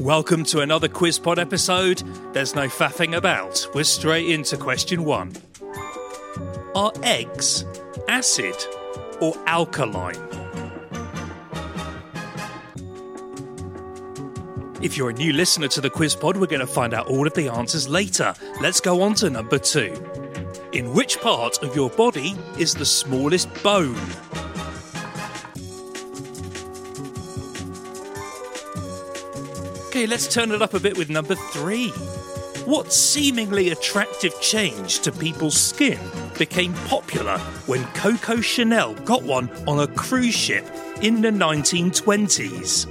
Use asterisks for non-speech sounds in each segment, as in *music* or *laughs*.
Welcome to another QuizPod episode. There's no faffing about. We're straight into question one. Are eggs acid or alkaline? If you're a new listener to the QuizPod, we're going to find out all of the answers later. Let's go on to number two. In which part of your body is the smallest bone? Okay, let's turn it up a bit with number three. What seemingly attractive change to people's skin became popular when Coco Chanel got one on a cruise ship in the 1920s?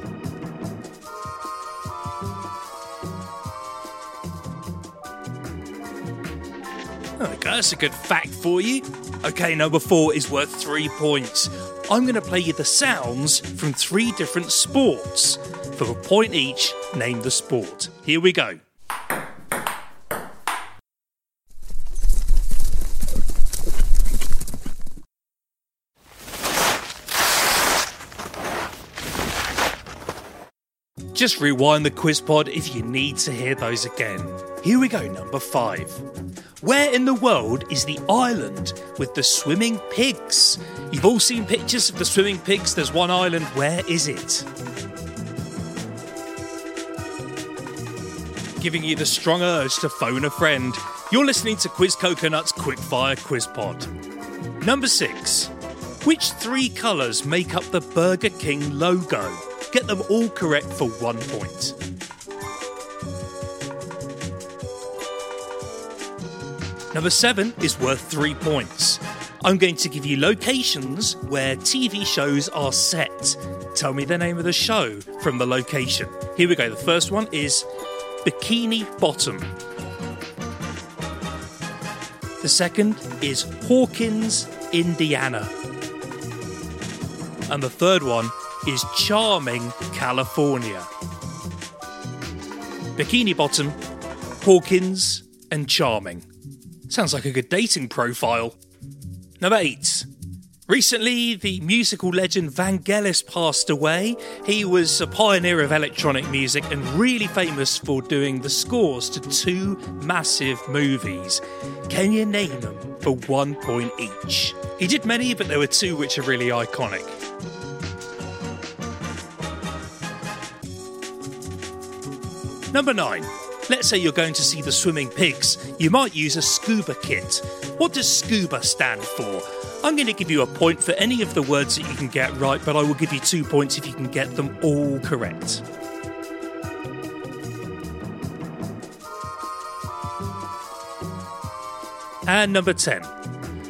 Okay, that's a good fact for you. Okay, number four is worth three points. I'm going to play you the sounds from three different sports. For a point each, name the sport. Here we go. Just rewind the quiz pod if you need to hear those again. Here we go, number five. Where in the world is the island with the swimming pigs? You've all seen pictures of the swimming pigs. There's one island. Where is it? Giving you the strong urge to phone a friend. You're listening to Quiz Coconut's Quickfire Quiz Pod. Number six. Which three colours make up the Burger King logo? Get them all correct for one point. Number seven is worth three points. I'm going to give you locations where TV shows are set. Tell me the name of the show from the location. Here we go. The first one is Bikini Bottom. The second is Hawkins, Indiana. And the third one is Charming, California. Bikini Bottom, Hawkins, and Charming. Sounds like a good dating profile. Number eight. Recently, the musical legend Vangelis passed away. He was a pioneer of electronic music and really famous for doing the scores to two massive movies. Can you name them for one point each? He did many, but there were two which are really iconic. Number nine. Let's say you're going to see the swimming pigs. You might use a scuba kit. What does scuba stand for? I'm going to give you a point for any of the words that you can get right, but I will give you two points if you can get them all correct. And number 10.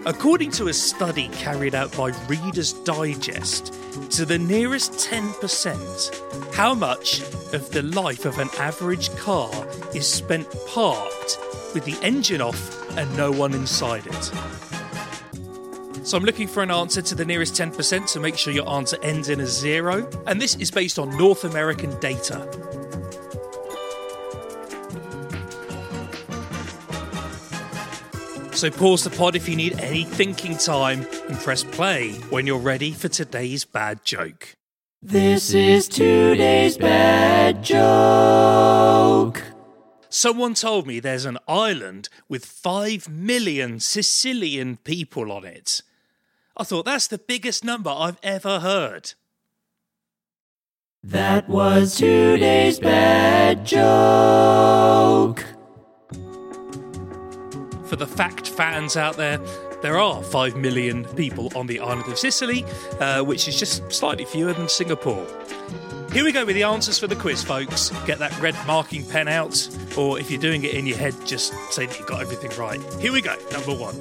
According to a study carried out by Reader's Digest, to the nearest 10%, how much of the life of an average car is spent parked with the engine off and no one inside it? So I'm looking for an answer to the nearest 10%, so make sure your answer ends in a zero. And this is based on North American data. So pause the pod if you need any thinking time and press play when you're ready for today's bad joke. This is today's bad joke. Someone told me there's an island with 5 million Sicilian people on it. I thought that's the biggest number I've ever heard. That was today's bad joke. For the fact fans out there, there are 5 million people on the island of Sicily, uh, which is just slightly fewer than Singapore. Here we go with the answers for the quiz, folks. Get that red marking pen out, or if you're doing it in your head, just say that you got everything right. Here we go. Number one.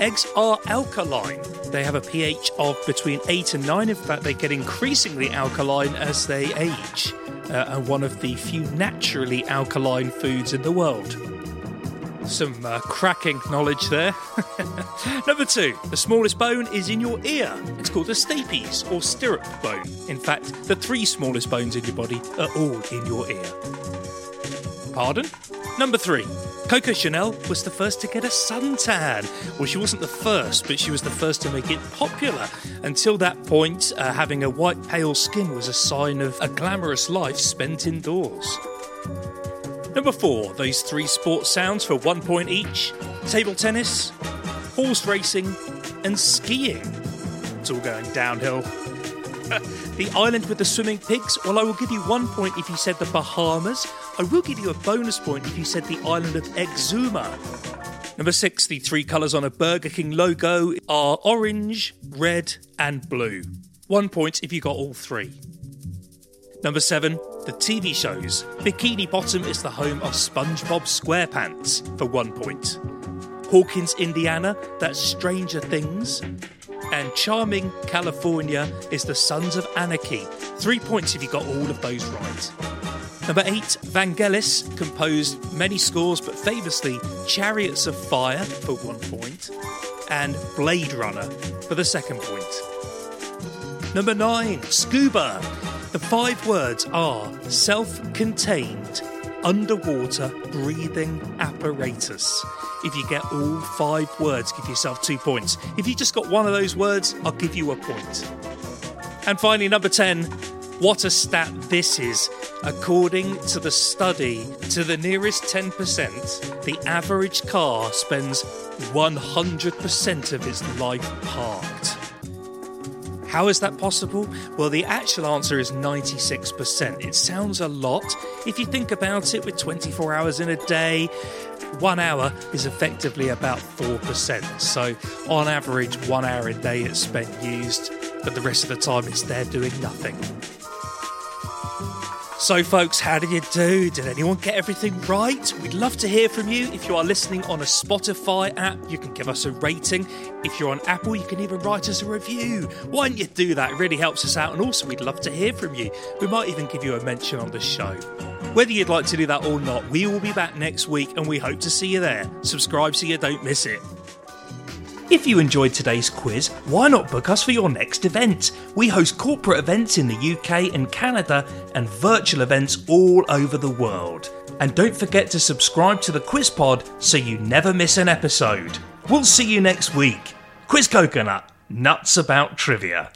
Eggs are alkaline. They have a pH of between 8 and 9. In fact, they get increasingly alkaline as they age. uh, and one of the few naturally alkaline foods in the world. Some uh, cracking knowledge there. *laughs* Number two, the smallest bone is in your ear. It's called the stapes or stirrup bone. In fact, the three smallest bones in your body are all in your ear. Pardon? Number three, Coco Chanel was the first to get a suntan. Well, she wasn't the first, but she was the first to make it popular. Until that point, uh, having a white, pale skin was a sign of a glamorous life spent indoors. Number four, those three sports sounds for one point each table tennis, horse racing, and skiing. It's all going downhill. *laughs* the island with the swimming pigs, well, I will give you one point if you said the Bahamas. I will give you a bonus point if you said the island of Exuma. Number six, the three colours on a Burger King logo are orange, red, and blue. One point if you got all three. Number seven, the TV shows. Bikini Bottom is the home of SpongeBob SquarePants for one point. Hawkins, Indiana, that's Stranger Things. And Charming, California is the Sons of Anarchy. Three points if you got all of those right. Number eight, Vangelis composed many scores, but famously Chariots of Fire for one point, and Blade Runner for the second point. Number nine, Scuba. The five words are self contained underwater breathing apparatus. If you get all five words, give yourself two points. If you just got one of those words, I'll give you a point. And finally, number 10, what a stat this is. According to the study, to the nearest 10%, the average car spends 100% of its life parked. How is that possible? Well, the actual answer is 96%. It sounds a lot. If you think about it, with 24 hours in a day, one hour is effectively about 4%. So, on average, one hour a day it's spent used, but the rest of the time it's there doing nothing. So, folks, how did you do? Did anyone get everything right? We'd love to hear from you. If you are listening on a Spotify app, you can give us a rating. If you're on Apple, you can even write us a review. Why don't you do that? It really helps us out. And also, we'd love to hear from you. We might even give you a mention on the show. Whether you'd like to do that or not, we will be back next week and we hope to see you there. Subscribe so you don't miss it. If you enjoyed today's quiz, why not book us for your next event? We host corporate events in the UK and Canada and virtual events all over the world. And don't forget to subscribe to the Quiz Pod so you never miss an episode. We'll see you next week. Quiz Coconut, nuts about trivia.